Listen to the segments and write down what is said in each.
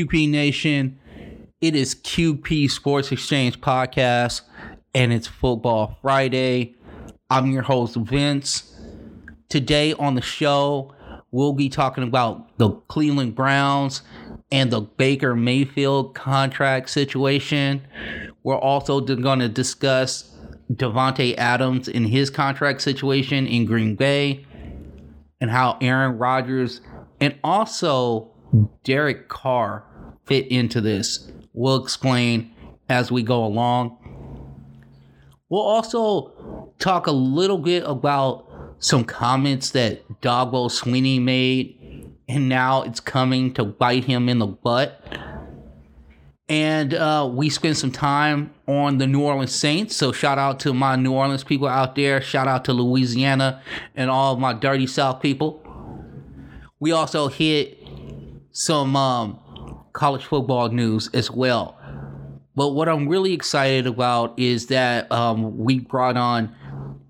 QP Nation. It is QP Sports Exchange Podcast, and it's Football Friday. I'm your host, Vince. Today on the show, we'll be talking about the Cleveland Browns and the Baker Mayfield contract situation. We're also going to discuss Davante Adams and his contract situation in Green Bay and how Aaron Rodgers and also Derek Carr fit into this. We'll explain as we go along. We'll also talk a little bit about some comments that Dabo Swinney made, and now it's coming to bite him in the butt. And uh, we spent some time on the New Orleans Saints. So shout out to my New Orleans people out there. Shout out to Louisiana and all my dirty South people. We also hit some um, college football news as well. But what I'm really excited about is that um, we brought on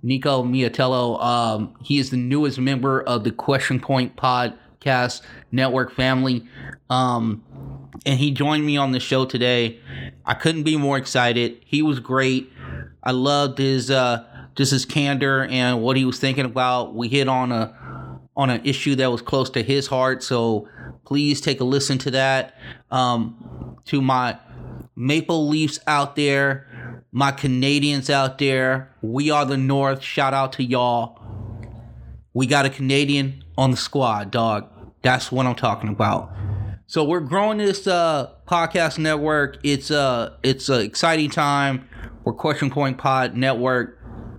Nico Miatello. Um, he is the newest member of the Question Point Podcast Network family. Um, and he joined me on the show today. I couldn't be more excited. He was great. I loved his uh, just his candor and what he was thinking about. We hit on a on an issue that was close to his heart, so please take a listen to that. Um, to my Maple Leafs out there, my Canadians out there, we are the North. Shout out to y'all. We got a Canadian on the squad, dog. That's what I'm talking about. So we're growing this uh, podcast network. It's uh, it's an exciting time. We're Question Point Pod Network.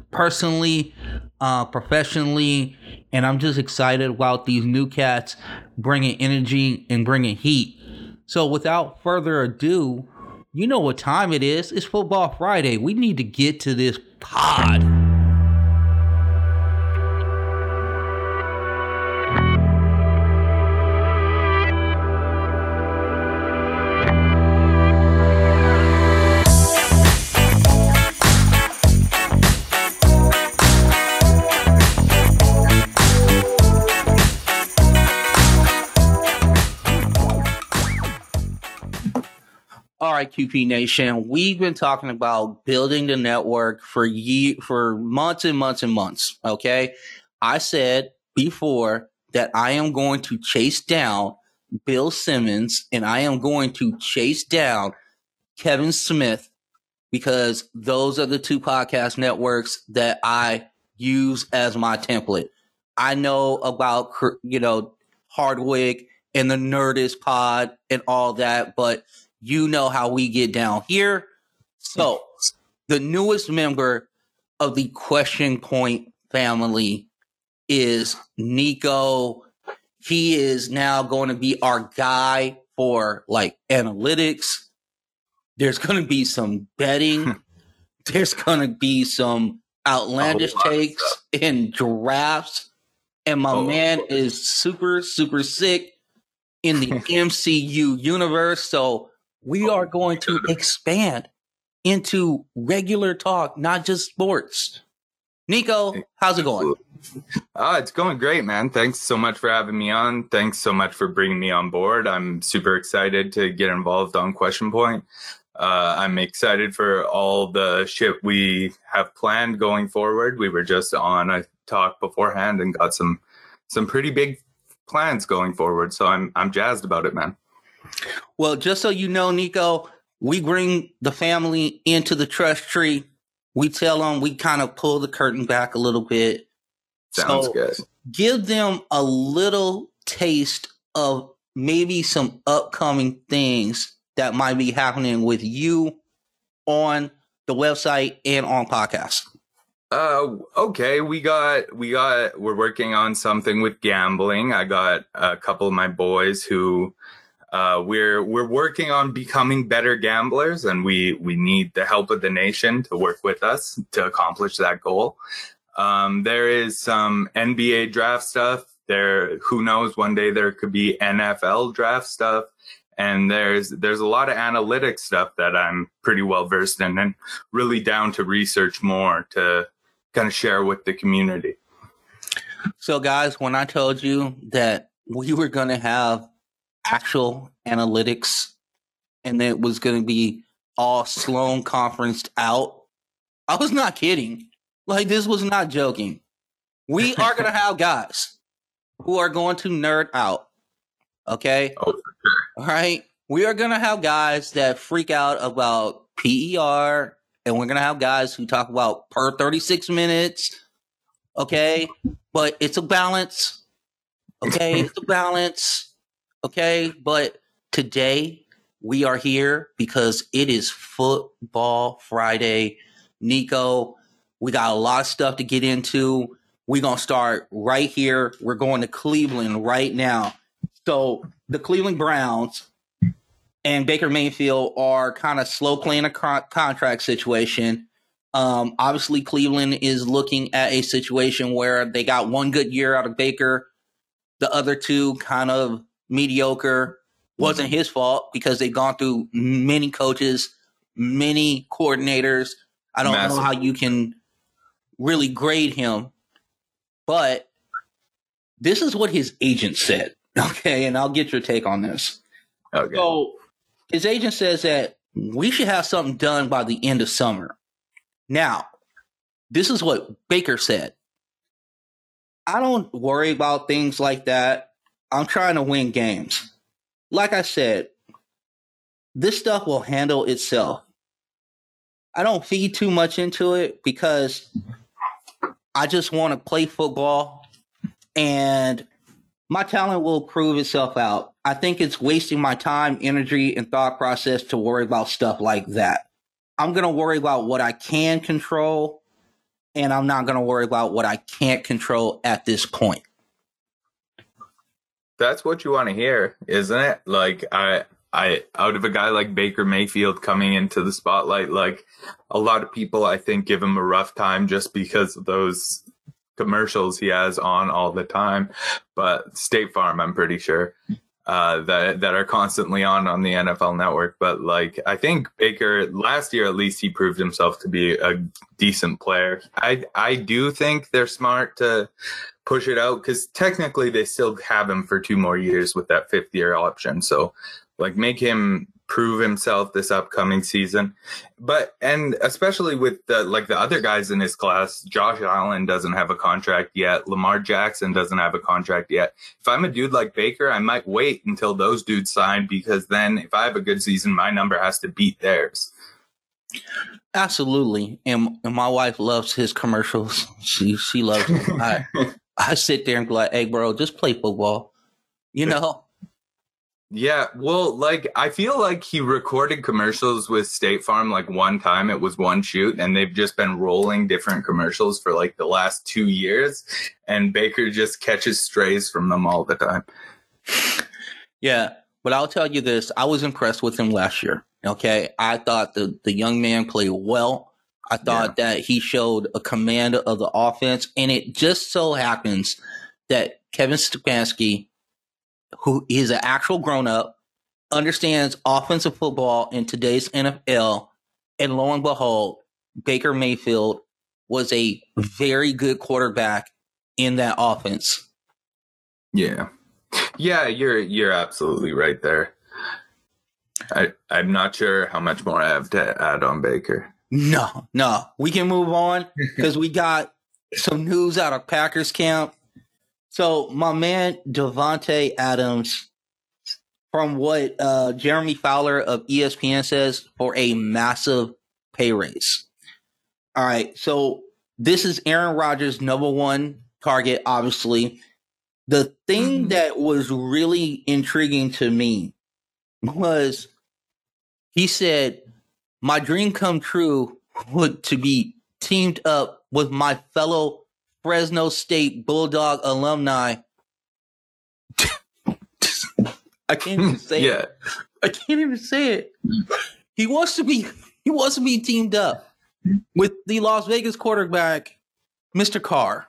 Personally, uh, professionally, and I'm just excited about these new cats bringing energy and bringing heat. So without further ado, you know what time it is. It's Football Friday. We need to get to this pod. QP Nation, we've been talking about building the network for ye- for months and months and months. Okay, I said before that I am going to chase down Bill Simmons and I am going to chase down Kevin Smith because those are the two podcast networks that I use as my template. I know about you know Hardwick and the Nerdist Pod and all that, but you know how we get down here. So, the newest member of the Question Point family is Nico. He is now going to be our guy for like analytics. There's going to be some betting. Hmm. There's going to be some outlandish takes and drafts. And my oh, man is super, super sick in the MCU universe. So we are going to expand into regular talk, not just sports. Nico, how's it going? Uh, it's going great, man. Thanks so much for having me on. Thanks so much for bringing me on board. I'm super excited to get involved on Question Point. Uh, I'm excited for all the shit we have planned going forward. We were just on a talk beforehand and got some some pretty big plans going forward. So I'm I'm jazzed about it, man. Well, just so you know, Nico, we bring the family into the trust tree. We tell them we kind of pull the curtain back a little bit. Sounds so good. Give them a little taste of maybe some upcoming things that might be happening with you on the website and on podcast. Uh, okay, we got we got we're working on something with gambling. I got a couple of my boys who uh, we're we're working on becoming better gamblers, and we we need the help of the nation to work with us to accomplish that goal. Um, there is some NBA draft stuff. There, who knows? One day there could be NFL draft stuff, and there's there's a lot of analytics stuff that I'm pretty well versed in, and really down to research more to kind of share with the community. So, guys, when I told you that we were going to have actual analytics and it was going to be all Sloan conferenced out. I was not kidding. Like, this was not joking. We are going to have guys who are going to nerd out. Okay. Oh, sure. All right. We are going to have guys that freak out about PER, and we're going to have guys who talk about per 36 minutes. Okay. But it's a balance. Okay. it's a balance. Okay. But today we are here because it is football Friday. Nico, we got a lot of stuff to get into. We're going to start right here. We're going to Cleveland right now. So the Cleveland Browns and Baker Mayfield are kind of slow playing a co- contract situation. Um, obviously, Cleveland is looking at a situation where they got one good year out of Baker, the other two kind of mediocre. Mm-hmm. Wasn't his fault because they've gone through many coaches, many coordinators. I don't Massive. know how you can really grade him, but this is what his agent said. Okay, and I'll get your take on this. Okay. So his agent says that we should have something done by the end of summer. Now, this is what Baker said. I don't worry about things like that. I'm trying to win games. Like I said, this stuff will handle itself. I don't feed too much into it because I just want to play football and my talent will prove itself out. I think it's wasting my time, energy, and thought process to worry about stuff like that. I'm going to worry about what I can control, and I'm not going to worry about what I can't control at this point. That's what you want to hear, isn't it? Like I I out of a guy like Baker Mayfield coming into the spotlight, like a lot of people I think give him a rough time just because of those commercials he has on all the time. But State Farm, I'm pretty sure. Uh, that that are constantly on on the NFL Network, but like I think Baker last year at least he proved himself to be a decent player. I I do think they're smart to push it out because technically they still have him for two more years with that fifth year option. So, like, make him prove himself this upcoming season. But and especially with the like the other guys in his class, Josh Allen doesn't have a contract yet. Lamar Jackson doesn't have a contract yet. If I'm a dude like Baker, I might wait until those dudes sign because then if I have a good season, my number has to beat theirs. Absolutely, and, and my wife loves his commercials. She she loves. Them. I I sit there and be like, "Hey, bro, just play football," you know. Yeah, well, like I feel like he recorded commercials with State Farm like one time. It was one shoot, and they've just been rolling different commercials for like the last two years. And Baker just catches strays from them all the time. Yeah, but I'll tell you this: I was impressed with him last year. Okay, I thought the the young man played well. I thought that he showed a command of the offense, and it just so happens that Kevin Stefanski, who is an actual grown up, understands offensive football in today's NFL, and lo and behold, Baker Mayfield was a very good quarterback in that offense. Yeah, yeah, you're you're absolutely right there. I I'm not sure how much more I have to add on Baker. No, no. We can move on because we got some news out of Packers camp. So my man Davante Adams, from what uh, Jeremy Fowler of ESPN says, for a massive pay raise. All right, so this is Aaron Rodgers' number one target, obviously. The thing Mhm. that was really intriguing to me was he said, My dream come true would to be teamed up with my fellow Fresno State Bulldog alumni. I can't even say yeah, it. I can't even say it. He wants to be he wants to be teamed up with the Las Vegas quarterback, Mr. Carr.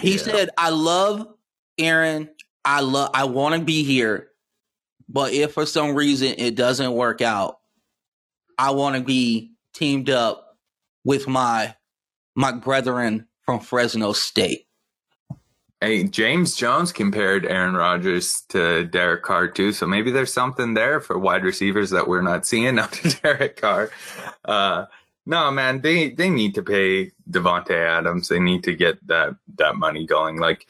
He Yeah. said, I love Aaron. I love I want to be here. But if for some reason it doesn't work out, I want to be teamed up with my my brethren from Fresno State. Hey, James Jones compared Aaron Rodgers to Derek Carr too, so maybe there's something there for wide receivers that we're not seeing out of Derek Carr. Uh, no, man, they they need to pay Davante Adams. They need to get that that money going. Like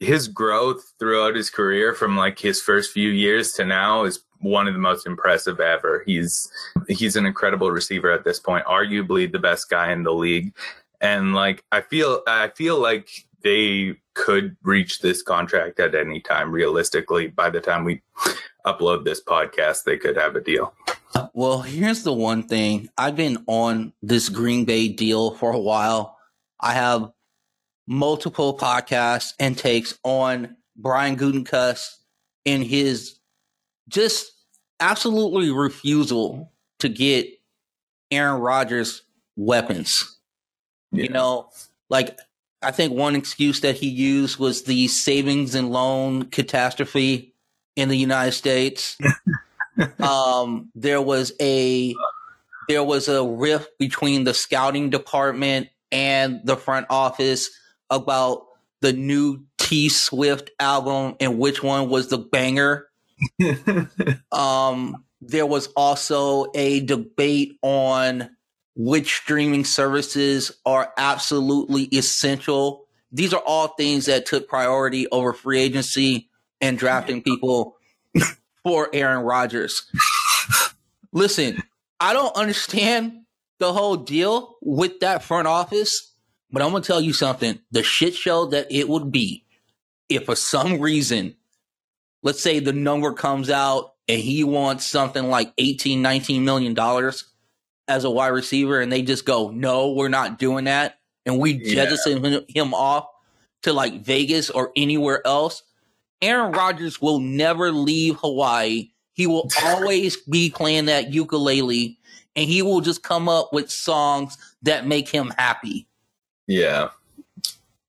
his growth throughout his career, from like his first few years to now, is one of the most impressive ever. He's he's an incredible receiver at this point, arguably the best guy in the league. And like I feel I feel like they could reach this contract at any time realistically by the time we upload this podcast they could have a deal well here's the one thing i've been on this green bay deal for a while i have multiple podcasts and takes on brian gutekunst in his just absolutely refusal to get aaron rodgers weapons yeah. you know like I think one excuse that he used was the savings and loan catastrophe in the United States. um, there was a there was a rift between the scouting department and the front office about the new T Swift album and which one was the banger. um, there was also a debate on which streaming services are absolutely essential. These are all things that took priority over free agency and drafting people for Aaron Rodgers. Listen, I don't understand the whole deal with that front office, but I'm going to tell you something. The shit show that it would be if for some reason, let's say the number comes out and he wants something like 18, 19 million dollars as a wide receiver and they just go, no, we're not doing that. And we jettison him off to like Vegas or anywhere else. Aaron Rodgers will never leave Hawaii. He will always be playing that ukulele and he will just come up with songs that make him happy. Yeah.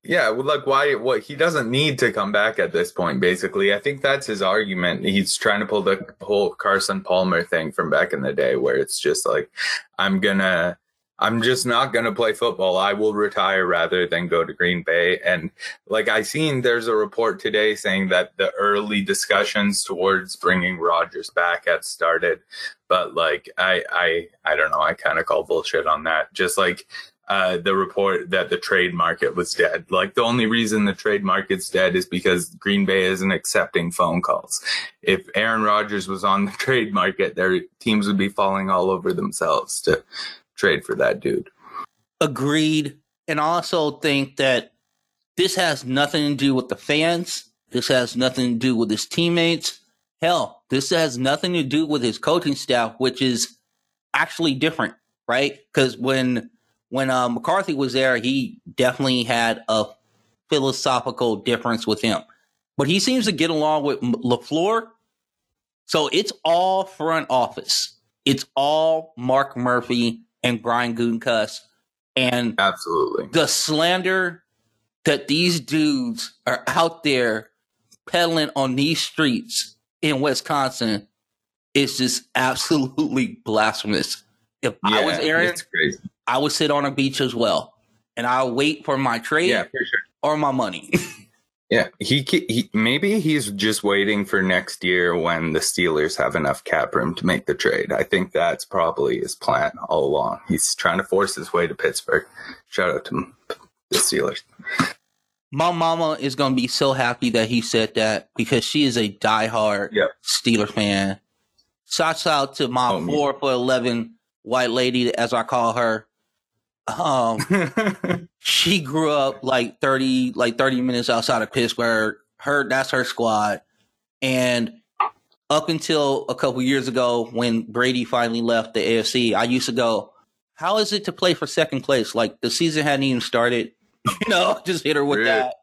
Yeah, well, like why? What he doesn't need to come back at this point. Basically, I think that's his argument. He's trying to pull the whole Carson Palmer thing from back in the day, where it's just like, I'm gonna, I'm just not gonna play football. I will retire rather than go to Green Bay. And like I seen, there's a report today saying that the early discussions towards bringing Rodgers back had started, but like I, I, I don't know. I kind of call bullshit on that. Just like uh, the report that the trade market was dead. Like the only reason the trade market's dead is because Green Bay isn't accepting phone calls. If Aaron Rodgers was on the trade market, their teams would be falling all over themselves to trade for that dude. Agreed. And also think that this has nothing to do with the fans. This has nothing to do with his teammates. Hell, this has nothing to do with his coaching staff, which is actually different, right? Because when when uh, McCarthy was there, he definitely had a philosophical difference with him. But he seems to get along with LaFleur. So it's all front office. It's all Mark Murphy and Brian Gutekunst. And absolutely the slander that these dudes are out there peddling on these streets in Wisconsin is just absolutely blasphemous. If yeah, I was Aaron, I would sit on a beach as well, and I'll wait for my trade yeah, for sure. or my money. yeah, he, he maybe he's just waiting for next year when the Steelers have enough cap room to make the trade. I think that's probably his plan all along. He's trying to force his way to Pittsburgh. Shout out to the Steelers. My mama is gonna be so happy that he said that because she is a diehard yep. Steeler fan. Shouts out to my oh, four for eleven white lady, as I call her, um, she grew up like thirty, like thirty minutes outside of Pittsburgh. Her that's her squad, and up until a couple years ago when Brady finally left the AFC, I used to go, "How is it to play for second place? Like the season hadn't even started." you know, just hit her with Rude. that.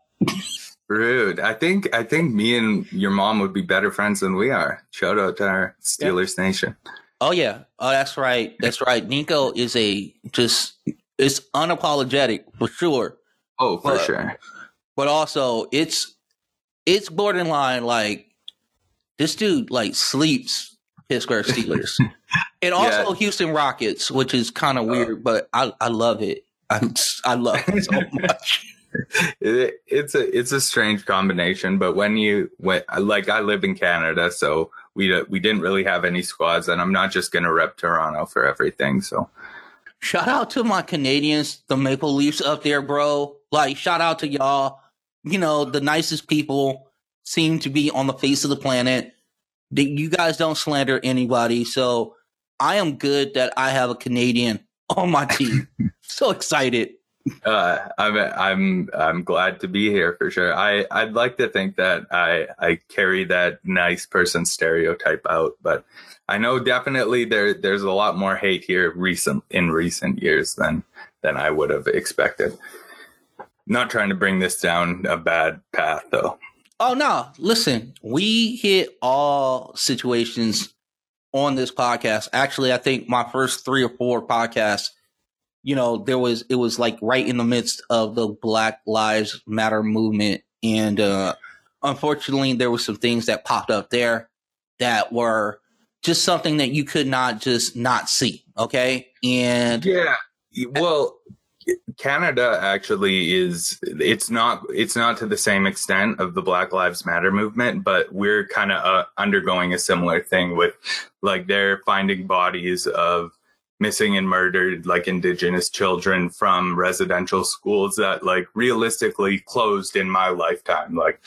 Rude. I think I think me and your mom would be better friends than we are. Shout out to our Steelers yeah. Nation. Oh yeah. Oh, that's right. That's right. Nico is a just it's unapologetic for sure. Oh, for but, sure. But also, it's it's borderline like this dude like sleeps Pittsburgh Steelers, and also yeah. Houston Rockets, which is kind of oh. weird, but I I love it. I I love it so much. it, it's a it's a strange combination, but when you when like I live in Canada, so we we didn't really have any squads, and I'm not just gonna rep Toronto for everything. So shout out to my Canadians, the Maple Leafs up there, bro. Like shout out to y'all. You know the nicest people seem to be on the face of the planet. You guys don't slander anybody, so I am good that I have a Canadian on my team. so excited. Uh, I'm I'm I'm glad to be here for sure. I I'd like to think that I I carry that nice person stereotype out, but I know definitely there there's a lot more hate here recent in recent years than than I would have expected. Not trying to bring this down a bad path though. Oh no, listen, we hit all situations on this podcast. Actually, I think my first three or four podcasts, you know, there was it was like right in the midst of the Black Lives Matter movement, and uh, unfortunately, there were some things that popped up there that were just something that you could not just not see. Okay, and yeah, well, Canada actually is it's not it's not to the same extent of the Black Lives Matter movement, but we're kind of uh, undergoing a similar thing with like they're finding bodies of missing and murdered like indigenous children from residential schools that like realistically closed in my lifetime. Like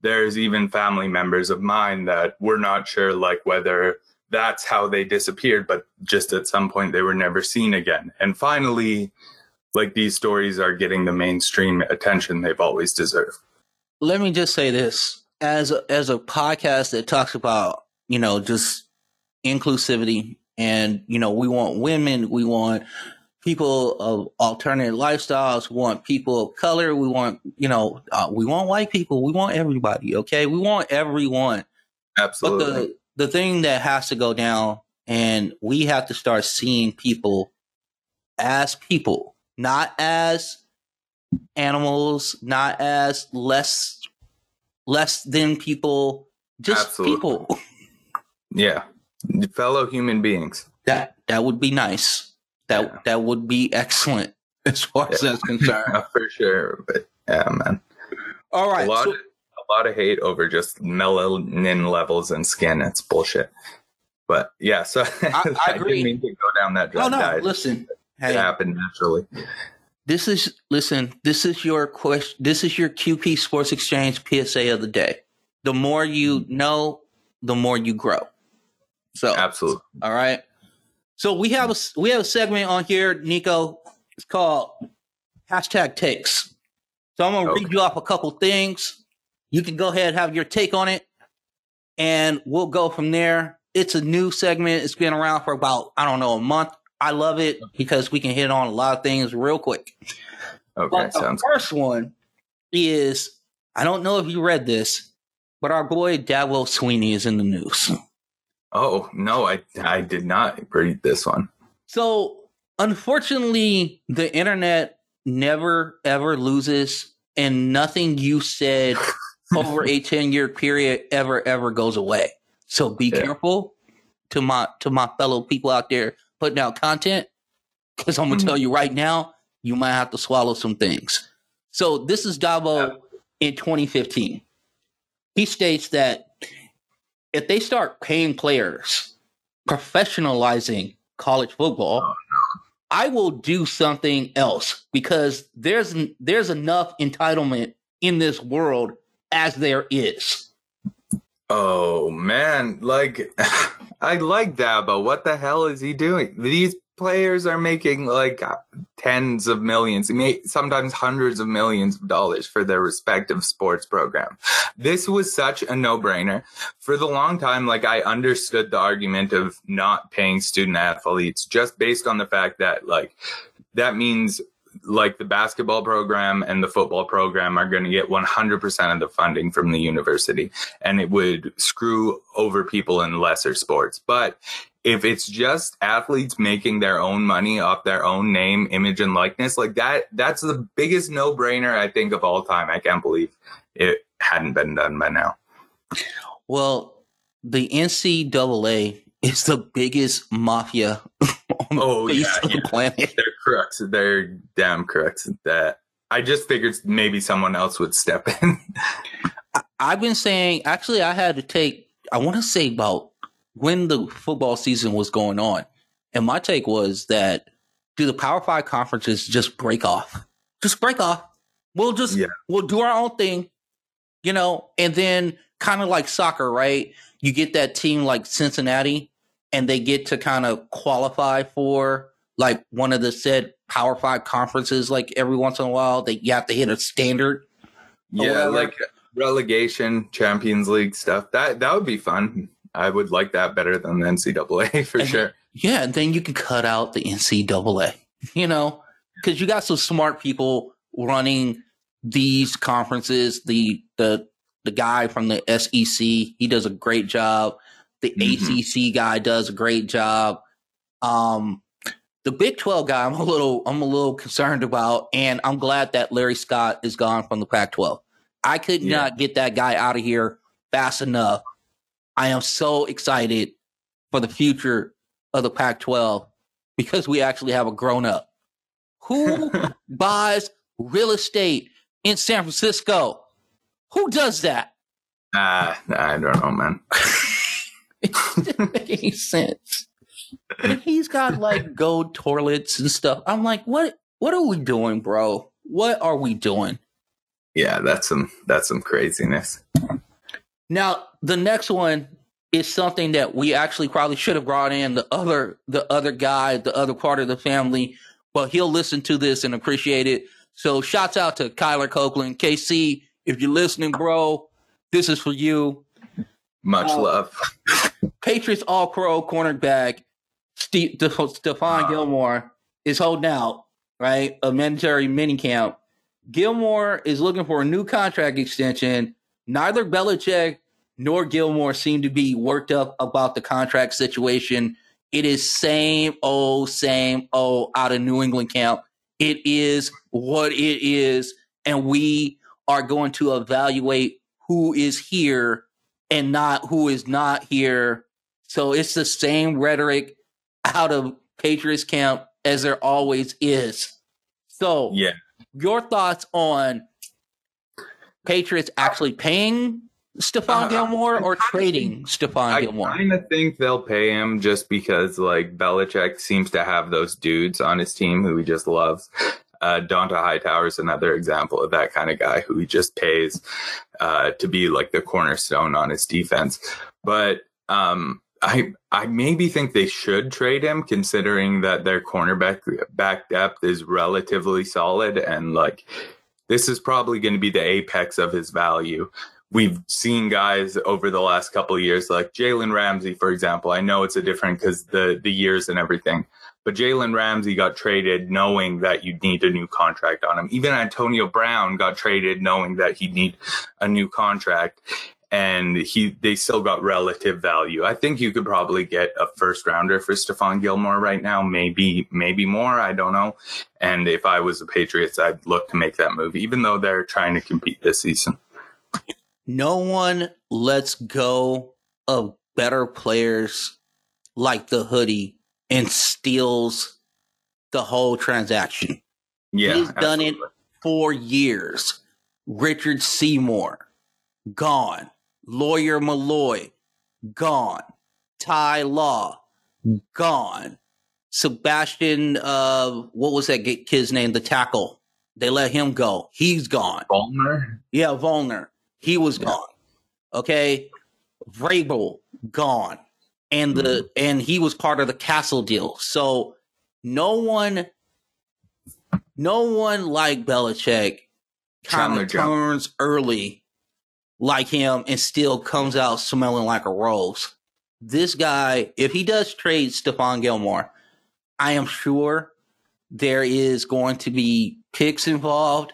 there's even family members of mine that we're not sure like whether that's how they disappeared, but just at some point they were never seen again. And finally, like these stories are getting the mainstream attention they've always deserved. Let me just say this as a, as a podcast that talks about, you know, just inclusivity and, you know, we want women, we want people of alternative lifestyles, we want people of color, we want, you know, uh, we want white people, we want everybody, okay? We want everyone. Absolutely. But the the thing that has to go down and we have to start seeing people as people not as animals, not as less less than people, just Absolutely. people. Yeah, fellow human beings. That that would be nice. That yeah. that would be excellent as far yeah. as that's concerned. For sure, but yeah, man. All right. A lot, so, of, a lot of hate over just melanin levels and skin. It's bullshit. But yeah, so I, I, I didn't mean to go down that. Oh no, listen hey, it happened naturally. This is listen. This is your question. This is your QP Sports Exchange PSA of the day. The more you mm. know, the more you grow. So absolutely. All right. So we have a we have a segment on here, Nico. It's called hashtag takes. So I'm gonna okay. read you off a couple things. You can go ahead have your take on it, and we'll go from there. It's a new segment. It's been around for about I don't know a month. I love it because we can hit on a lot of things real quick. Okay, but sounds the first one is I don't know if you read this, but our boy Dabo Swinney is in the news. Oh no, I I did not read this one. So unfortunately, the internet never ever loses, and nothing you said over a ten year period ever ever goes away. So be yeah. careful to my to my fellow people out there putting out content because I'm gonna mm-hmm. tell you right now, you might have to swallow some things. So this is Dabo in 2015. He states that if they start paying players, professionalizing college football, I will do something else because there's there's enough entitlement in this world as there is. Oh man, like I like that, but what the hell is he doing? These players are making like tens of millions, sometimes hundreds of millions of dollars for their respective sports program. This was such a no-brainer. For the long time, like I understood the argument of not paying student athletes just based on the fact that like that means like the basketball program and the football program are going to get 100% of the funding from the university and it would screw over people in lesser sports but if it's just athletes making their own money off their own name image and likeness like that that's the biggest no-brainer i think of all time i can't believe it hadn't been done by now well the ncaa is the biggest mafia on the oh, face yeah, of yeah. the planet. They're correct. They're damn correct that I just figured maybe someone else would step in. I've been saying actually I had to take I want to say about when the football season was going on. And my take was that do the Power Five conferences just break off? Just break off. We'll just yeah. we'll do our own thing, you know, and then kind of like soccer, right? You get that team like Cincinnati and they get to kind of qualify for like one of the said Power Five conferences like every once in a while. They you have to hit a standard. Yeah, like relegation, Champions League stuff. That that would be fun. I would like that better than the NCAA for and sure. yeah, and then you can cut out the NCAA, you know, because you got some smart people running these conferences. The the the guy from the SEC, he does a great job. The mm-hmm. ACC guy does a great job. Um, the Big 12 guy, I'm a little, I'm a little concerned about, and I'm glad that Larry Scott is gone from the Pac 12. I could yeah. not get that guy out of here fast enough. I am so excited for the future of the Pac 12 because we actually have a grown up. Who buys real estate in San Francisco? Who does that? Uh, I don't know, man. it doesn't make any sense. And he's got like gold toilets and stuff. I'm like, what? What are we doing, bro? What are we doing? Yeah, that's some that's some craziness. Now, the next one is something that we actually probably should have brought in the other the other guy, the other part of the family, but he'll listen to this and appreciate it. So, shouts out to Kyler Copeland, KC. If you're listening, bro, this is for you. Much uh, love. Patriots All Pro cornerback Steve, Stephon Gilmore is holding out, right? A mandatory minicamp. Gilmore is looking for a new contract extension. Neither Belichick nor Gilmore seem to be worked up about the contract situation. It is same old, same old out of New England camp. It is what it is. And we are going to evaluate who is here and not who is not here. So it's the same rhetoric out of Patriots camp as there always is. So, yeah, your thoughts on Patriots actually paying Stephon uh, Gilmore or trading Stephon Gilmore? I kind of think they'll pay him just because like Belichick seems to have those dudes on his team who he just loves. Uh, Dont'a Hightower is another example of that kind of guy who he just pays uh, to be like the cornerstone on his defense. But um, I I maybe think they should trade him, considering that their cornerback back depth is relatively solid, and like this is probably going to be the apex of his value. We've seen guys over the last couple years, like Jalen Ramsey, for example. I know it's a different because the the years and everything, but Jalen Ramsey got traded knowing that you'd need a new contract on him. Even Antonio Brown got traded knowing that he'd need a new contract and he they still got relative value. I think you could probably get a first rounder for Stephon Gilmore right now, maybe maybe more. I don't know. And if I was the Patriots, I'd look to make that move, even though they're trying to compete this season. No one lets go of better players like the hoodie and steals the whole transaction. Yeah, he's done it for years. Richard Seymour, gone. Lawyer Milloy, gone. Ty Law, gone. Sebastian, uh, what was that kid's name? The tackle. They let him go. He's gone. Vollmer? Yeah, Vollmer. He was yeah. gone. Okay. Vrabel, gone. And the mm-hmm. and he was part of the Cassel deal. So no one no one like Belichick kind of turns early like him and still comes out smelling like a rose. This guy, if he does trade Stephon Gilmore, I am sure there is going to be picks involved.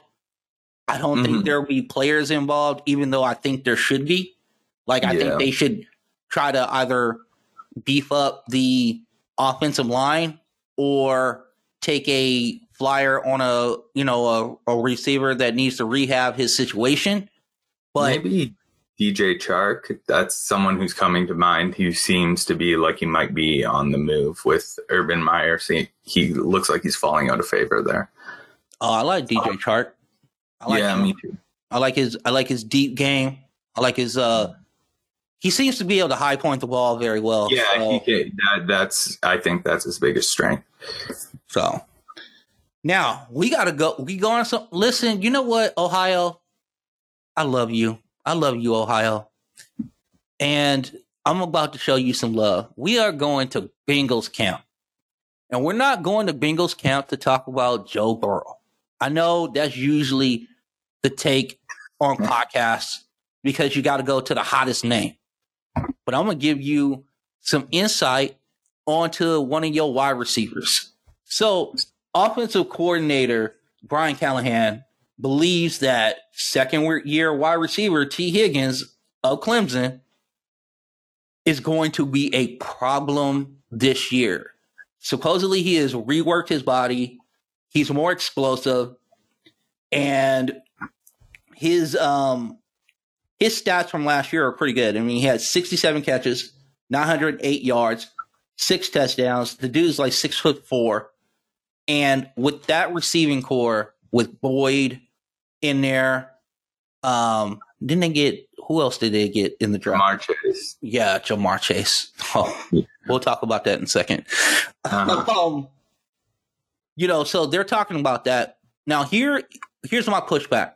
I don't mm-hmm. think there will be players involved, even though I think there should be. Like, I yeah. think they should try to either beef up the offensive line or take a flyer on a you know a, a receiver that needs to rehab his situation but maybe DJ Chark, that's someone who's coming to mind who seems to be like he might be on the move with Urban Meyer. See, he looks like he's falling out of favor there. Oh, I like DJ Chark. I like yeah, him. me too. I like his I like his deep game. I like his uh he seems to be able to high point the ball very well. Yeah, so, he can, that, that's. I think that's his biggest strength. so. now we gotta go we go on some listen, you know what, Ohio? I love you. I love you, Ohio. And I'm about to show you some love. We are going to Bengals camp. And we're not going to Bengals camp to talk about Joe Burrow. I know that's usually the take on podcasts because you got to go to the hottest name. But I'm going to give you some insight onto one of your wide receivers. So, offensive coordinator Brian Callahan believes that second year wide receiver Tee Higgins of Clemson is going to be a problem this year. Supposedly, he has reworked his body. He's more explosive, and his um his stats from last year are pretty good. I mean, he had 67 catches, 908 yards, six touchdowns. The dude's like six foot four, and with that receiving corps, with Boyd in there, um, didn't they get who else did they get in the draft? Ja'Marr Chase. Yeah, Ja'Marr Chase. Oh, we'll talk about that in a 2nd Uh-huh. um, you know, so they're talking about that. Now here here's my pushback.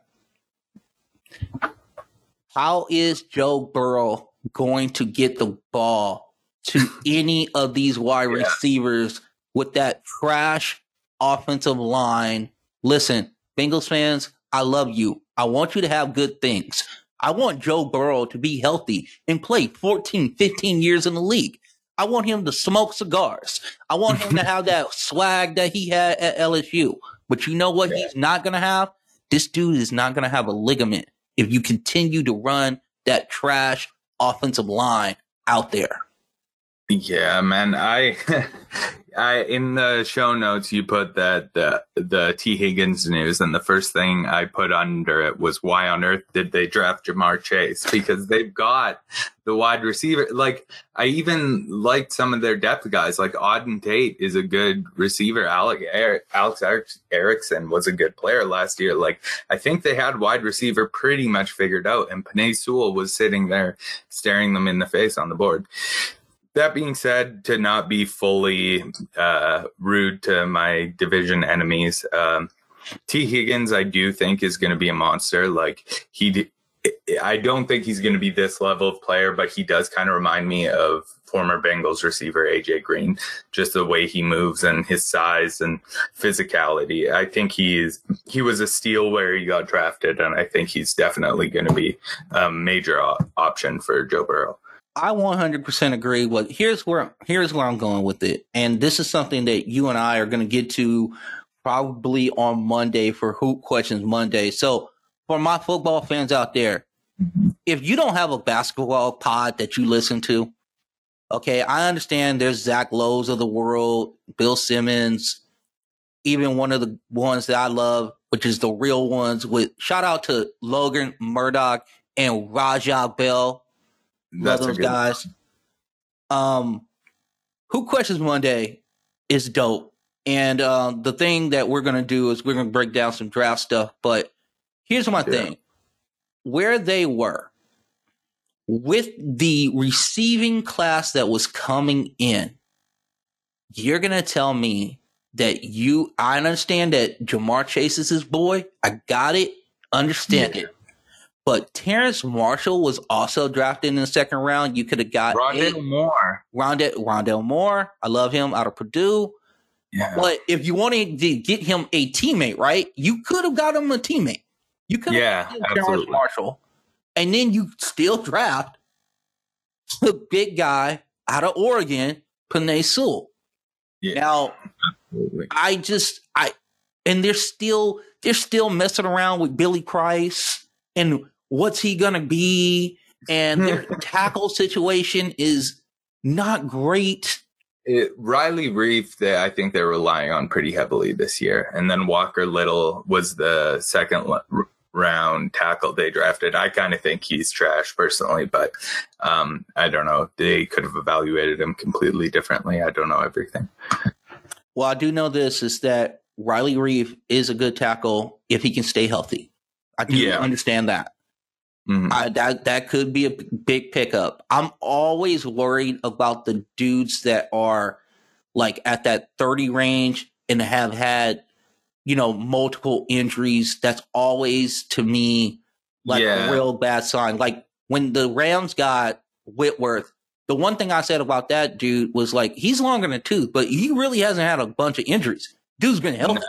How is Joe Burrow going to get the ball to any of these wide Yeah. receivers with that trash offensive line? Listen, Bengals fans, I love you. I want you to have good things. I want Joe Burrow to be healthy and play 14, 15 years in the league. I want him to smoke cigars. I want him to have that swag that he had at LSU. But you know what he's not going to have? This dude is not going to have a ligament if you continue to run that trash offensive line out there. Yeah, man. I, I in the show notes you put that the the Tee Higgins news, and the first thing I put under it was why on earth did they draft Ja'Marr Chase? Because they've got the wide receiver. Like I even liked some of their depth guys. Like Auden Tate is a good receiver. Alex Eric, Alex Erickson was a good player last year. Like I think they had wide receiver pretty much figured out, and Penei Sewell was sitting there staring them in the face on the board that being said, to not be fully uh, rude to my division enemies, um, Tee Higgins, I do think is going to be a monster. Like he, I don't think he's going to be this level of player, but he does kind of remind me of former Bengals receiver AJ Green, just the way he moves and his size and physicality. I think he's he was a steal where he got drafted, and I think he's definitely going to be a major op- option for Joe Burrow. I 100% agree. But here's where here's where I'm going with it, and this is something that you and I are going to get to probably on Monday for Hoop Questions Monday. So for my football fans out there, if you don't have a basketball pod that you listen to, okay, I understand there's Zach Lowe's of the world, Bill Simmons, even one of the ones that I love, which is the real ones. With shout out to Logan Murdock and Raja Bell. Love That's a those good guys. Um, Hoop Questions Monday is dope. And uh, the thing that we're going to do is we're going to break down some draft stuff. But here's my Yeah. thing where they were with the receiving class that was coming in, you're going to tell me that you, I understand that Ja'Marr Chase is his boy. I got it. Understand Yeah. it. But Terrace Marshall was also drafted in the second round. You could have got Rondale eight- Moore. Rondale, Rondale Moore. I love him out of Purdue. Yeah. But if you wanted to get him a teammate, right? You could have got him a teammate. You could have Yeah, Terrace. Marshall, and then you still draft the big guy out of Oregon, Penei Sewell. Yeah. Now, Absolutely. I just I and they're still they're still messing around with Billy Price and what's he gonna be, and their tackle situation is not great. It, Riley Reiff, they, I think they're relying on pretty heavily this year. And then Walker Little was the second l- round tackle they drafted. I kind of think he's trash personally, but um, I don't know. They could have evaluated him completely differently. I don't know everything. Well, I do know this is that Riley Reiff is a good tackle if he can stay healthy. I do Yeah. understand that. Mhm. I, that that could be a big pickup. I'm always worried about the dudes that are like at that 30 range and have had, you know, multiple injuries. That's always to me like Yeah. a real bad sign. Like when the Rams got Whitworth, the one thing I said about that dude was like he's longer than a tooth, but he really hasn't had a bunch of injuries. Dude's been healthy.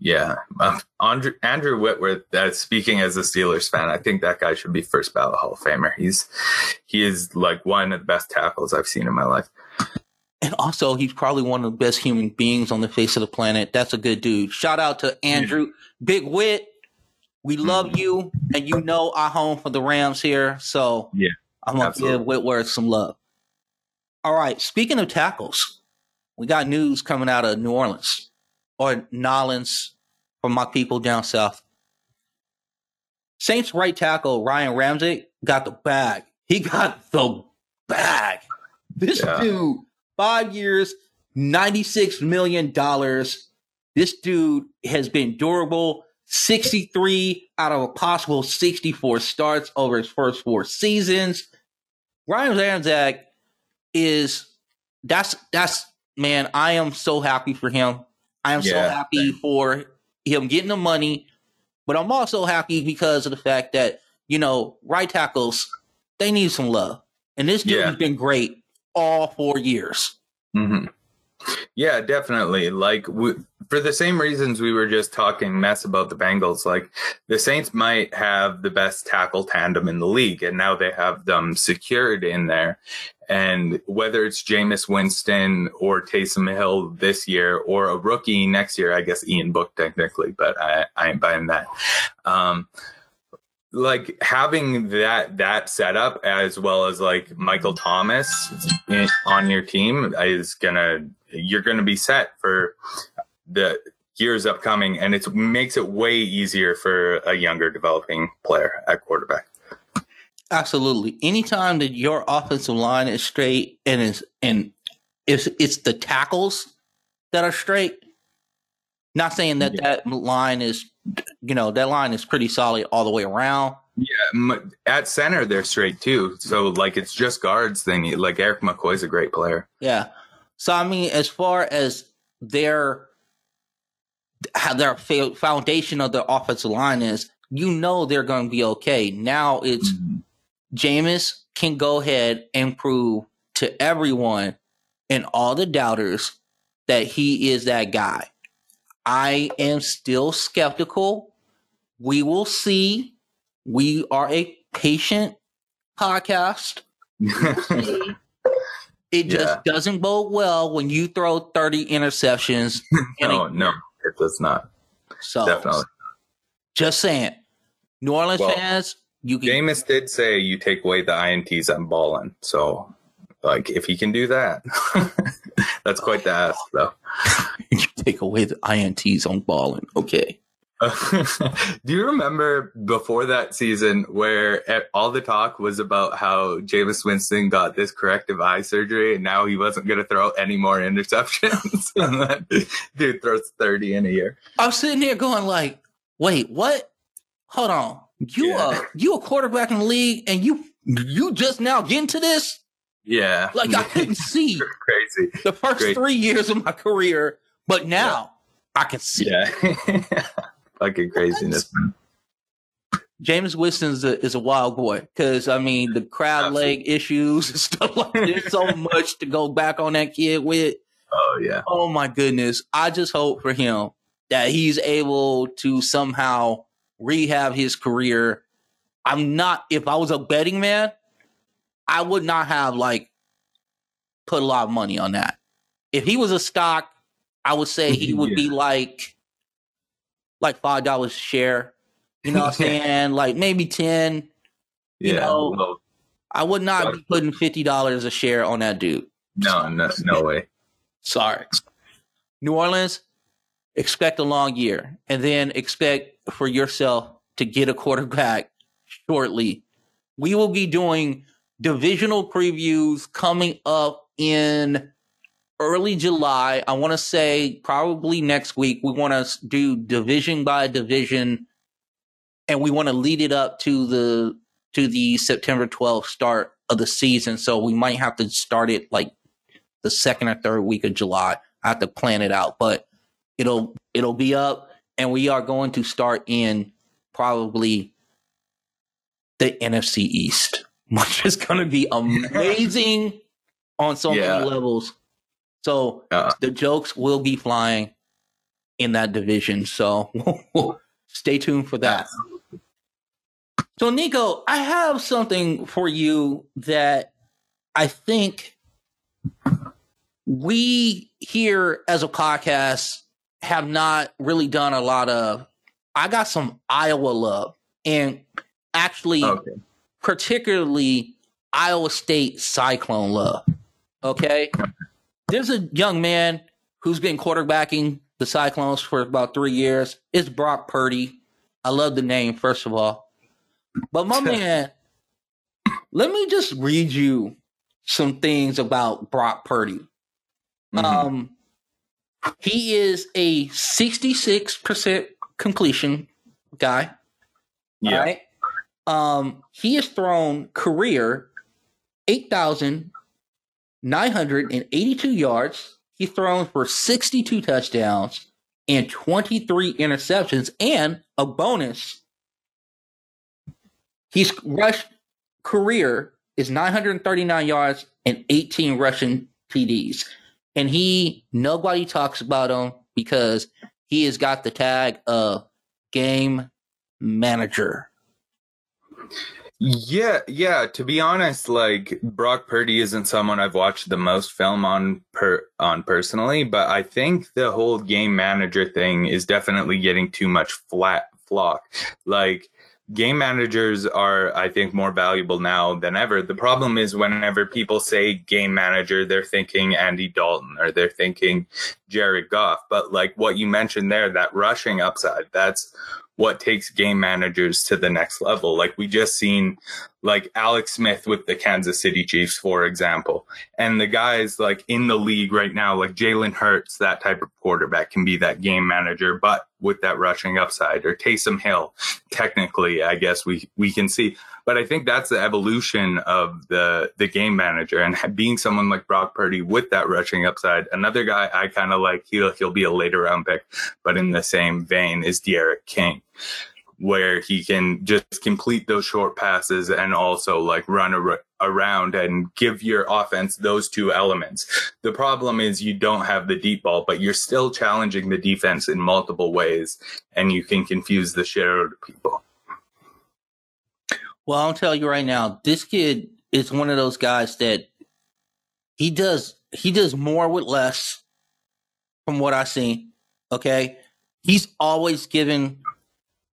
Yeah, um, Andrew, Andrew Whitworth. Uh, speaking as a Steelers fan, I think that guy should be first ballot Hall of Famer. He's he is like one of the best tackles I've seen in my life. And also, he's probably one of the best human beings on the face of the planet. That's a good dude. Shout out to Andrew, Big Wit. We love you, and you know I home for the Rams here. So Yeah, I'm gonna absolutely. give Whitworth some love. All right. Speaking of tackles, we got news coming out of New Orleans or Nolans from my people down south. Saints right tackle Ryan Ramczyk got the bag. He got the bag. This Yeah. dude, five years, $96 million. This dude has been durable. 63 out of a possible 64 starts over his first four seasons. Ryan Ramczyk is that's that's man, I am so happy for him. I am so Yeah, happy for him getting the money, but I'm also happy because of the fact that, you know, right tackles, they need some love. And this dude Yeah. has been great all four years. hmm Yeah, definitely. Like we, for the same reasons we were just talking mess about the Bengals. Like the Saints might have the best tackle tandem in the league, and now they have them secured in there. And whether it's Jameis Winston or Taysom Hill this year, or a rookie next year, I guess Ian Book technically, but I, I ain't buying that. Um, like having that that setup as well as like Michael Thomas in, on your team is gonna you're gonna be set for the years upcoming, and it makes it way easier for a younger developing player at quarterback. Absolutely. Anytime that your offensive line is straight and is and it's it's the tackles that are straight. Not saying that that line is, you know, that line is pretty solid all the way around. M- At center, they're straight too, so like it's just guards they need. Like Erik McCoy's a great player. Yeah. So I mean, as far as their how their foundation of the offensive line is, you know they're going to be okay. Now it's mm-hmm. Jameis can go ahead and prove to everyone and all the doubters that he is that guy. I am still skeptical. We will see. We are a patient podcast. It Yeah. just doesn't bode well when you throw 30 interceptions. in a no, no, it does not. So Definitely. just saying. New Orleans Well, fans, you can Jameis did say you take away the ints, I'm balling. So, like, if he can do that, that's quite the ask, though. you take away the INTs on balling. Okay. do you remember before that season where all the talk was about how Jameis Winston got this corrective eye surgery and now he wasn't going to throw any more interceptions? and dude throws 30 in a year. I'm sitting there going like, wait, what? Hold on. You Yeah. uh you a quarterback in the league and you you just now getting to this? Yeah. Like I couldn't see Crazy. the first Great. three years of my career, but now I can see. Yeah. Fucking craziness. Jameis Winston is a, is a wild boy because I mean the crowd Absolutely. leg issues and stuff like that. There's so much to go back on that kid with. Oh, yeah. Oh my goodness! I just hope for him that he's able to somehow rehab his career. I'm not. If I was a betting man, I would not have like put a lot of money on that. If he was a stock, I would say he would be like like five dollars a share. You know what I'm saying? Like maybe ten. You Yeah. know- well, I would not be putting fifty dollars a share on that dude. no, no, no way. Sorry. New Orleans, expect a long year and then expect for yourself to get a quarterback shortly. We will be doing divisional previews coming up in early July. I want to say probably next week. We want to do division by division and we want to lead it up to the to the September 12th start of the season. So we might have to start it like the second or third week of July. I have to plan it out, but it'll it'll be up, and we are going to start in probably the NFC East, which is going to be amazing on so Yeah. many levels. So Uh, the jokes will be flying in that division. So stay tuned for that. So, Nico, I have something for you that I think we here as a podcast have not really done a lot of. I got some Iowa love and actually, okay. particularly Iowa State Cyclone love. Okay. There's a young man who's been quarterbacking the Cyclones for about three years. It's Brock Purdy. I love the name, first of all. But my man, let me just read you some things about Brock Purdy. Mhm. Um, he is a 66% completion guy. yeah. Right. Um, he has thrown career 8,982 yards. He's thrown for 62 touchdowns and 23 interceptions. And a bonus, he's rushed career is 939 yards and 18 rushing TDs. And he, nobody talks about him because he has got the tag of game manager. Yeah, yeah. To be honest, like Brock Purdy isn't someone I've watched the most film on per on personally, but I think the whole game manager thing is definitely getting too much flat flock. Like game managers are, I think, more valuable now than ever. The problem is whenever people say game manager, they're thinking Andy Dalton or they're thinking Jared Goff. But like what you mentioned there, that rushing upside, that's what takes game managers to the next level. Like we just seen like Alex Smith with the Kansas City Chiefs, for example. And the guys like in the league right now, like Jalen Hurts, that type of quarterback can be that game manager, but with that rushing upside or Taysom Hill, technically, I guess we, we can see. But I think that's the evolution of the, the game manager and being someone like Brock Purdy with that rushing upside. Another guy I kind of like, he'll, he'll be a later round pick, but in the same vein is D'Eriq King where he can just complete those short passes and also like run ar- around and give your offense those two elements. The problem is you don't have the deep ball, but you're still challenging the defense in multiple ways and you can confuse the shit out of people. Well, I'll tell you right now, this kid is one of those guys that he does he does more with less from what I see. Okay. He's always given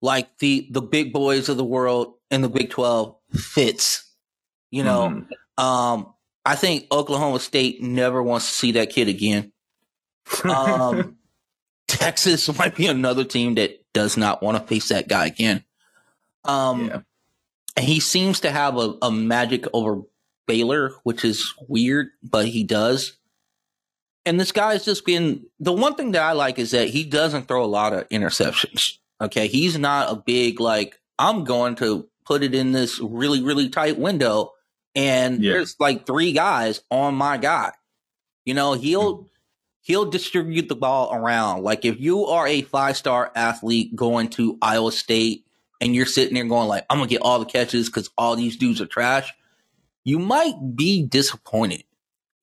like the the big boys of the world in the Big 12 fits. You know, Mhm. um I think Oklahoma State never wants to see that kid again. Um Texas might be another team that does not want to face that guy again. Um yeah. And he seems to have a, a magic over Baylor, which is weird, but he does. And this guy's just been the one thing that I like is that he doesn't throw a lot of interceptions. Okay. He's not a big, like, I'm going to put it in this really, really tight window. And Yeah. there's like three guys on my guy. You know, he'll hmm. he'll distribute the ball around. Like if you are a five star athlete going to Iowa State and you're sitting there going like, I'm gonna get all the catches because all these dudes are trash, you might be disappointed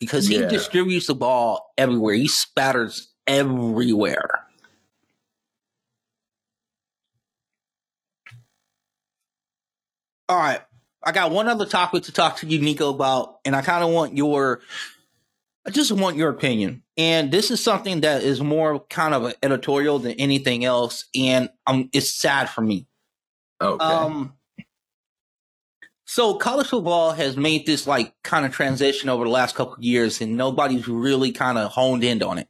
because he Yeah. distributes the ball everywhere. He spatters everywhere. All right. I got one other topic to talk to you, Nico, about, and I kind of want your I just want your opinion. And this is something that is more kind of an editorial than anything else. And um, it's sad for me. Okay. Um, so college football has made this like kind of transition over the last couple of years, and nobody's really kind of honed in on it.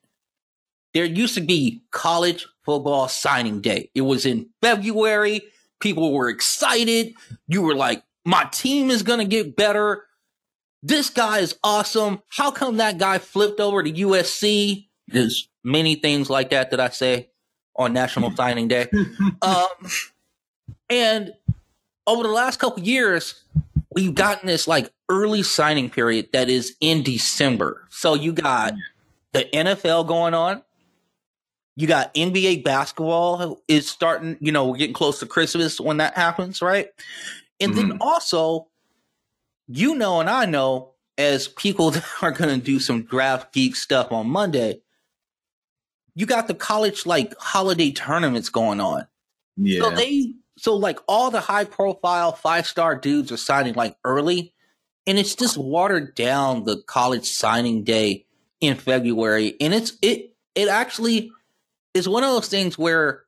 There used to be college football signing day. It was in February. People were excited. You were like, my team is going to get better. This guy is awesome. How come that guy flipped over to USC? There's many things like that that I say on National Signing Day. um, And over the last couple years, we've gotten this like early signing period that is in December. So you got the NFL going on. You got NBA basketball is starting, you know, we're getting close to Christmas when that happens, right? And mm-hmm. then also, you know, and I know as people that are going to do some draft geek stuff on Monday, you got the college like holiday tournaments going on. Yeah. So they so like all the high profile five star dudes are signing like early, and it's just watered down the college signing day in February. And it's it it actually is one of those things where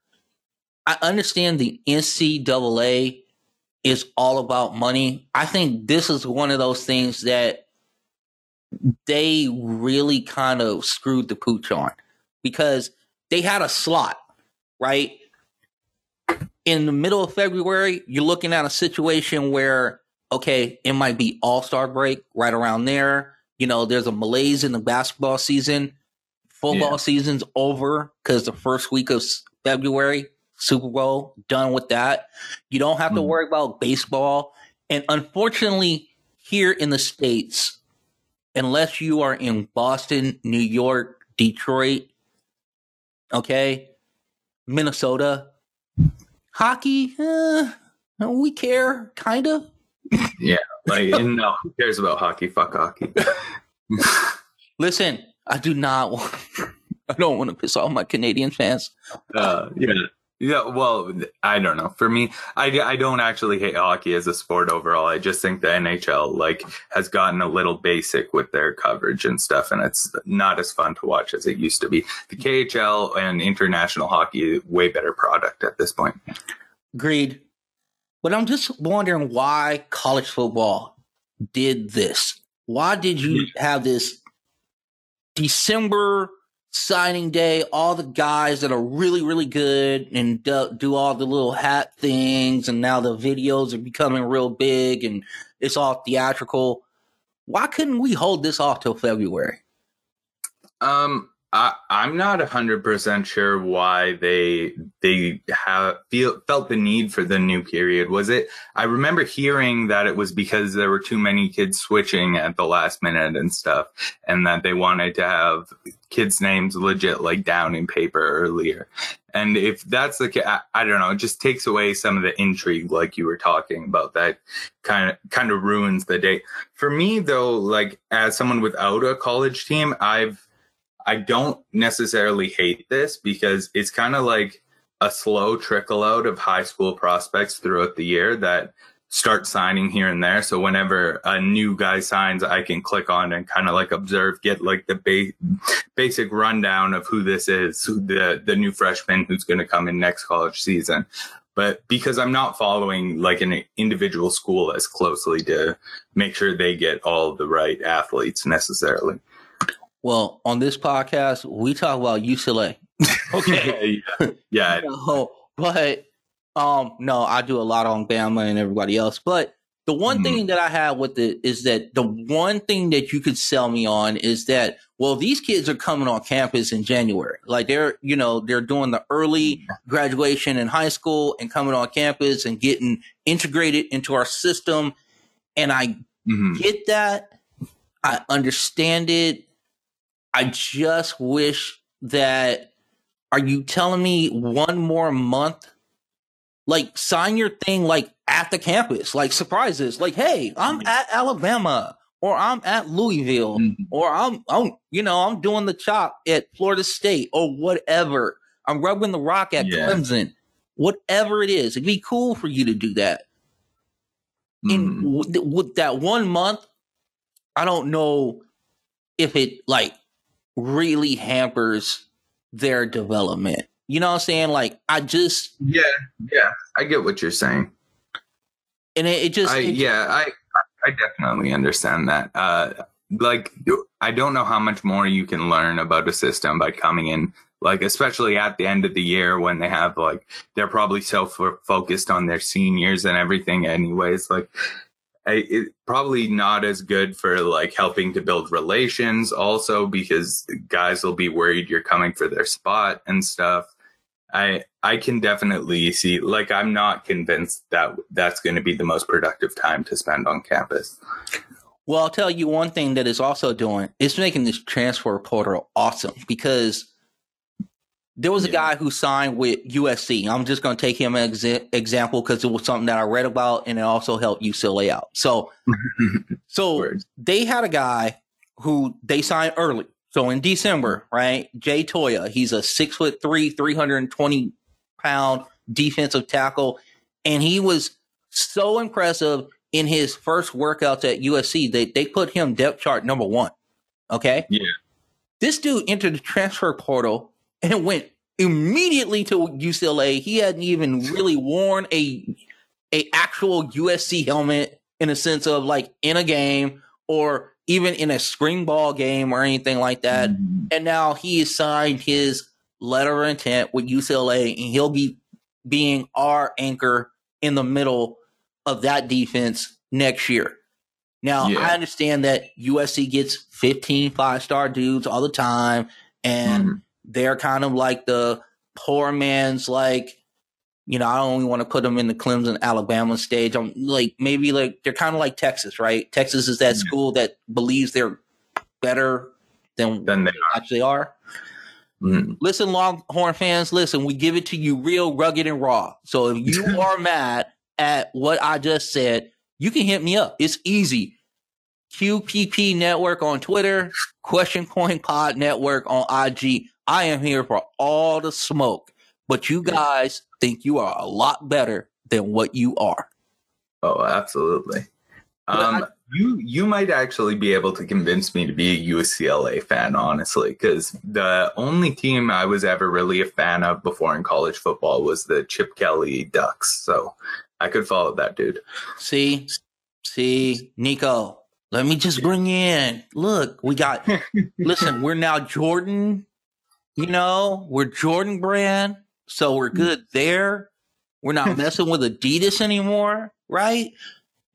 I understand the NCAA is all about money. I think this is one of those things that they really kind of screwed the pooch on because they had a slot, right? In the middle of February, you're looking at a situation where, okay, it might be all star break right around there. You know, there's a malaise in the basketball season. Football yeah. season's over because the first week of February, Super Bowl, done with that. You don't have mm. to hmm. worry about baseball. And unfortunately, here in the States, unless you are in Boston, New York, Detroit, okay, Minnesota, hockey, uh, we care, kind of. yeah, like no, who cares about hockey? Fuck hockey. Listen, I do not want. I don't want to piss off my Canadian fans. Uh, yeah, yeah, well, I don't know. For me, I, I don't actually hate hockey as a sport overall. I just think the NHL like has gotten a little basic with their coverage and stuff, and it's not as fun to watch as it used to be. The KHL and international hockey way better product at this point. Agreed. But I'm just wondering why college football did this. Why did you have this December signing day, all the guys that are really, really good and do, do, all the little hat things, and now the videos are becoming real big and it's all theatrical. Why couldn't we hold this off till February? Um, I, I'm not hundred percent sure why they they have feel felt the need for the new period. Was it? I remember hearing that it was because there were too many kids switching at the last minute and stuff, and that they wanted to have kids' names legit like down in paper earlier. And if that's the case, I, I don't know, it just takes away some of the intrigue, like you were talking about. That kind of kind of ruins the day. For me, though, like as someone without a college team, I've I don't necessarily hate this because it's kind of like a slow trickle out of high school prospects throughout the year that start signing here and there. So whenever a new guy signs, I can click on and kind of like observe, get like the ba- basic rundown of who this is, who the the new freshman who's going to come in next college season. But because I'm not following like an individual school as closely to make sure they get all the right athletes necessarily. Well, on this podcast, we talk about UCLA. Okay. yeah. yeah. no, but um, no, I do a lot on Bama and everybody else. But the one mm-hmm. thing that I have with it is that the one thing that you could sell me on is that well, these kids are coming on campus in January. Like they're, you know, they're doing the early graduation in high school and coming on campus and getting integrated into our system. And I mm-hmm. get that. I understand it. I just wish that are you telling me one more month? Like sign your thing like at the campus, like surprises, like, hey, I'm mm-hmm. at Alabama or I'm at Louisville mm-hmm. or I'm I'm you know, I'm doing the chop at Florida State or whatever. I'm rubbing the rock at yeah. Clemson. Whatever it is, it'd be cool for you to do that. Mm. In with that one month, I don't know if it like really hampers their development. You know what I'm saying? Like I just Yeah, yeah. I get what you're saying. And it, it just I, it, yeah, I I definitely understand that. Uh like I don't know how much more you can learn about a system by coming in like especially at the end of the year when they have like they're probably so focused on their seniors and everything anyways like I, it, probably not as good for like helping to build relations also because guys will be worried you're coming for their spot and stuff I I can definitely see. Like, I'm not convinced that that's going to be the most productive time to spend on campus. Well, I'll tell you one thing that is also doing. It's making this transfer portal awesome because there was a guy who signed with USC. I'm just going to take him as an example because it was something that I read about and it also helped UCLA out. So, so they had a guy who they signed early. So in December, right? Jay Toya, he's a six foot three, 320 pound defensive tackle. And he was so impressive in his first workouts at USC. They, they put him depth chart number one. Okay. Yeah. This dude entered the transfer portal and went immediately to UCLA. He hadn't even really worn a a actual USC helmet in a sense of like in a game or even in a spring ball game or anything like that. Mhm. And now he has signed his letter of intent with UCLA and he'll be being our anchor in the middle of that defense next year. Now, Yeah. I understand that USC gets 15 five star dudes all the time and Mhm. They're kind of like the poor man's like you know, I don't even want to put them in the Clemson, Alabama stage. I'm like maybe like they're kind of like Texas, right? Texas is that Yeah. school that believes they're better than Then they. they actually are. Mhm. Listen, Longhorn fans, listen, we give it to you real rugged and raw. So if you are mad at what I just said, you can hit me up. It's easy. QPP Network on Twitter, Question Point Pod Network on IG. I am here for all the smoke, but you guys think you are a lot better than what you are. Oh, absolutely. But Um, you you might actually be able to convince me to be a UCLA fan, honestly, because the only team I was ever really a fan of before in college football was the Chip Kelly Ducks. So I could follow that dude. See, see, Nico, let me just bring in. Look, we got, listen, we're now Jordan, you know, we're Jordan brand. So we're good there. We're not messing with Adidas anymore, right?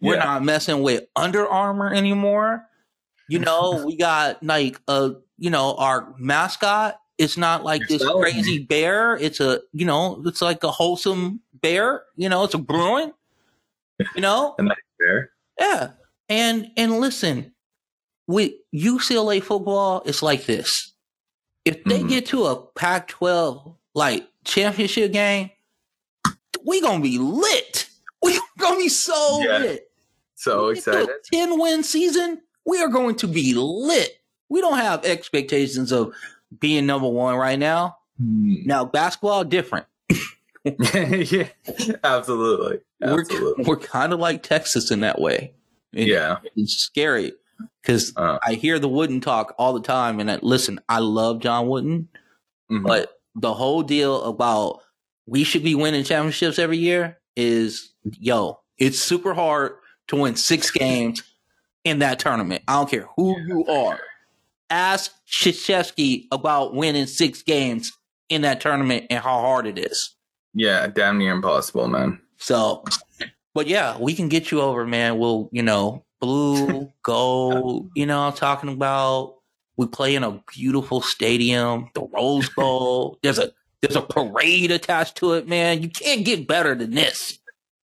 We're Yeah. not messing with Under Armour anymore. You know, we got like a, you know, our mascot. It's not like You're this crazy bear. It's a, you know, it's like a wholesome bear. You know, it's a Bruin. You know, Fair. yeah. And and listen, with UCLA football, it's like this. If they Mhm. get to a Pac-12 like championship game, we gonna be lit. We gonna be so Yeah. lit. So We get to a excited. 10 win season, we are going to be lit. We don't have expectations of being number one right now. Hmm. Now basketball different. yeah, absolutely. Absolutely. We're we're kind of like Texas in that way. And Yeah. it's scary because Uh. I hear the Wooden talk all the time. And I, listen, I love John Wooden, Mhm. but the whole deal about we should be winning championships every year is yo, it's super hard to win six games in that tournament. I don't care who you are. Ask Krzyzewski about winning six games in that tournament and how hard it is. yeah, damn near impossible, man. So, but yeah, we can get you over, man. We'll, you know, blue, gold, you know, I'm talking about. We play in a beautiful stadium, the Rose Bowl. There's a there's a parade attached to it, man. You can't get better than this.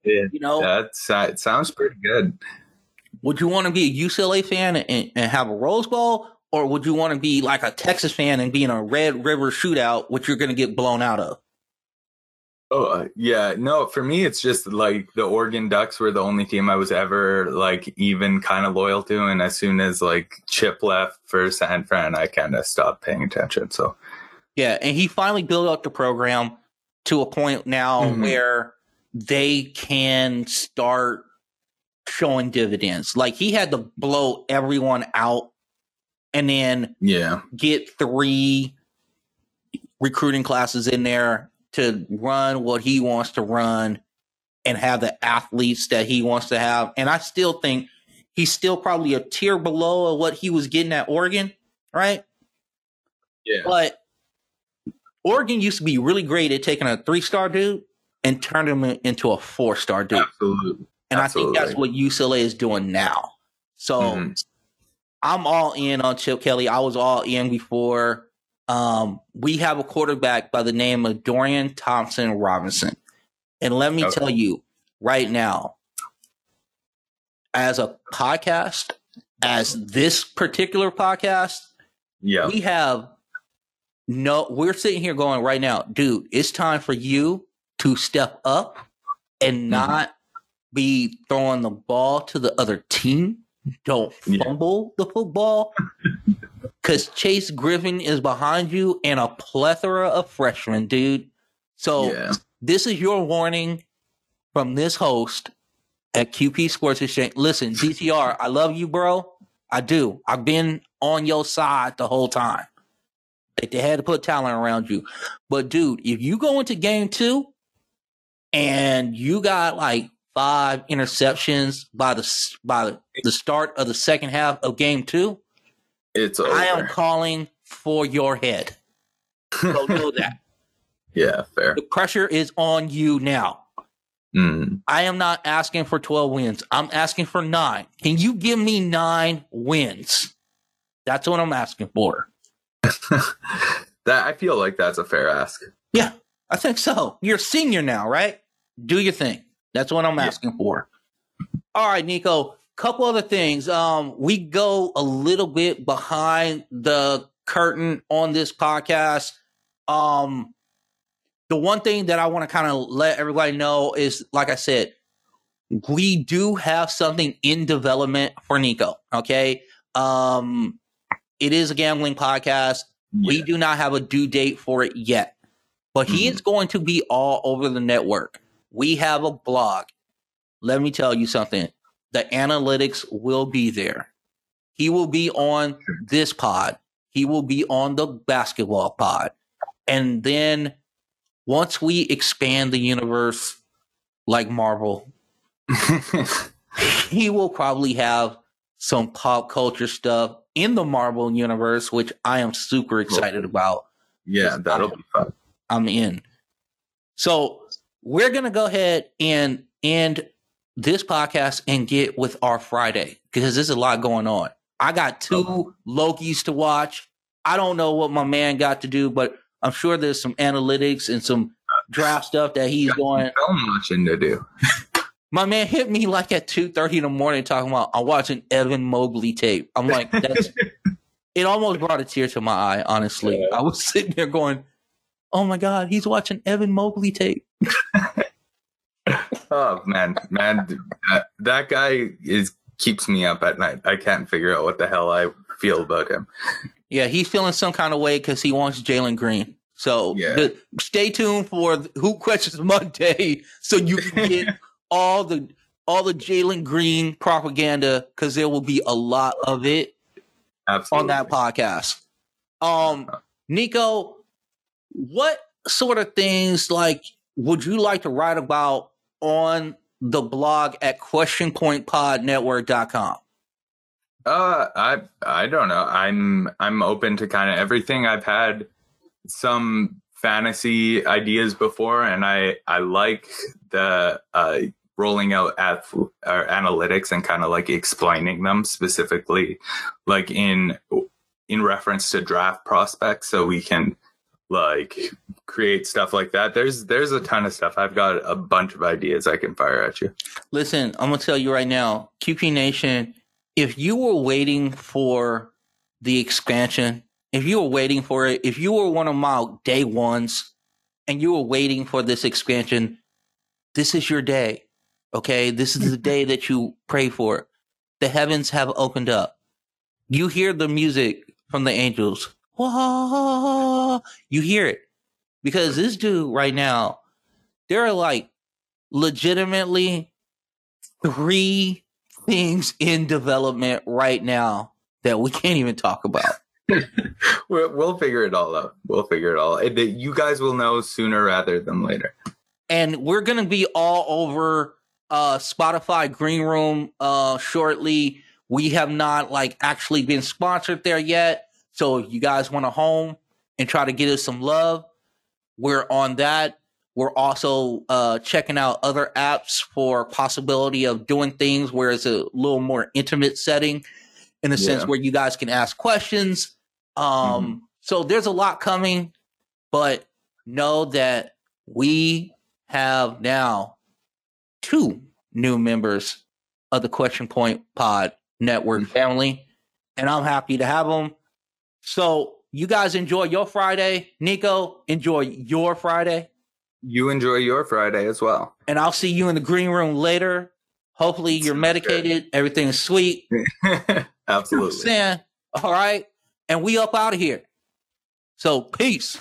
Yeah. You know, that uh, it sounds pretty good. would you want to be a UCLA fan and, and have a Rose Bowl, or would you want to be like a Texas fan and be in a Red River shootout, which you're going to get blown out of? Oh uh, yeah, no. For me, it's just like the Oregon Ducks were the only team I was ever like even kind of loyal to, and as soon as like Chip left for San Fran, I kind of stopped paying attention. So Yeah, and he finally built up the program to a point now Mhm. where they can start showing dividends. Like he had to blow everyone out and then yeah, get three recruiting classes in there to run what he wants to run and have the athletes that he wants to have. And I still think he's still probably a tier below of what he was getting at Oregon, right? yeah, But Oregon used to be really great at taking a three star dude and turning him into a four star dude. absolutely. And I think that's what. UCLA is doing now. So Mhm. I'm all in on Chip Kelly. I was all in before Um, we have a quarterback by the name of Dorian Thompson Robinson. And let me Okay. tell you right now, as a podcast, as this particular podcast, Yeah. we have no, we're sitting here going right now, dude, it's time for you to step up and Mm-hmm. not be throwing the ball to the other team. Don't Yeah. fumble the football because Chase Griffin is behind you and a plethora of freshmen, dude. So yeah. this is your warning from this host at QP Sports Exchange. Listen, DTR, I love you, bro. I do. I've been on your side the whole time. They had to put talent around you. But dude, if you go into game two and you got like five interceptions by the by the start of the second half of game two, It's over. I am calling for your head. So know that. yeah, fair. The pressure is on you now. Mm. I am not asking for 12 wins. I'm asking for nine. Can you give me nine wins? That's what I'm asking for. that I feel like that's a fair ask. Yeah, I think so. You're a senior now, right? Do your thing. That's what I'm Yeah. asking for. All right, Nico. Couple other things. Um, we go a little bit behind the curtain on this podcast. Um, the one thing that I want to kind of let everybody know is, like I said, we do have something in development for Nico. Okay. Um, it is a gambling podcast. We do not have a due date for it yet, but he Mhm. is going to be all over the network. We have a blog. Let me tell you something the analytics will be there. He will be on this pod, he will be on the basketball pod. And then once we expand the universe like Marvel, he will probably have some pop culture stuff in the Marvel universe, which I am super excited about. yeah, that'll be fun. I'm in. So we're gonna go ahead and end this podcast and get with our Friday because there's a lot going on. I got two oh. Lokis to watch. I don't know what my man got to do, but I'm sure there's some analytics and some draft stuff that he's going. Film watching to do. My man hit me like at two thirty in the morning talking about I'm watching Evan Mobley tape. I'm like, that's it almost brought a tear to my eye, honestly. Yeah. I was sitting there going, Oh my god, he's watching Evan Mobley tape. Oh man, man, that, that guy is keeps me up at night. I can't figure out what the hell I feel about him. Yeah, he's feeling some kind of way because he wants Jalen Green. So Yeah. the- stay tuned for Hoop Questions Monday so you can get all the all the Jalen Green propaganda because there will be a lot of it Absolutely. on that podcast. Um, Nico, what sort of things like would you like to write about on the blog at questionpointpodnetwork.com? Uh, I I don't know. I'm I'm open to kind of everything. I've had some fantasy ideas before, and I I like the uh, rolling out ath- analytics and kind of like explaining them specifically, like in in reference to draft prospects, so we can like create stuff like that. There's there's a ton of stuff. I've got a bunch of ideas I can fire at you. Listen, I'm gonna tell you right now, QP Nation, if you were waiting for the expansion, if you were waiting for it, if you were one of my day ones and you were waiting for this expansion, this is your day. Okay. This is the day that you pray for. The heavens have opened up. You hear the music from the angels. Wah, you hear it because this dude right now, there are like legitimately three things in development right now that we can't even talk about. We'll, we'll figure it all out. We'll figure it all. out. You guys will know sooner rather than later. And we're going to be all over uh Spotify Green Room uh shortly. We have not like actually been sponsored there yet. So if you guys want a home and try to get us some love, we're on that. We're also uh checking out other apps for possibility of doing things where it's a little more intimate setting in the sense where you guys can ask questions. Um So there's a lot coming, but know that we have now two new members of the Question Point Pod Network family, and I'm happy to have them. So you guys enjoy your Friday. Nico, enjoy your Friday. You enjoy your Friday as well. And I'll see you in the green room later. Hopefully you're medicated, everything's sweet. Absolutely. Saying, all right. And we up out of here. So peace.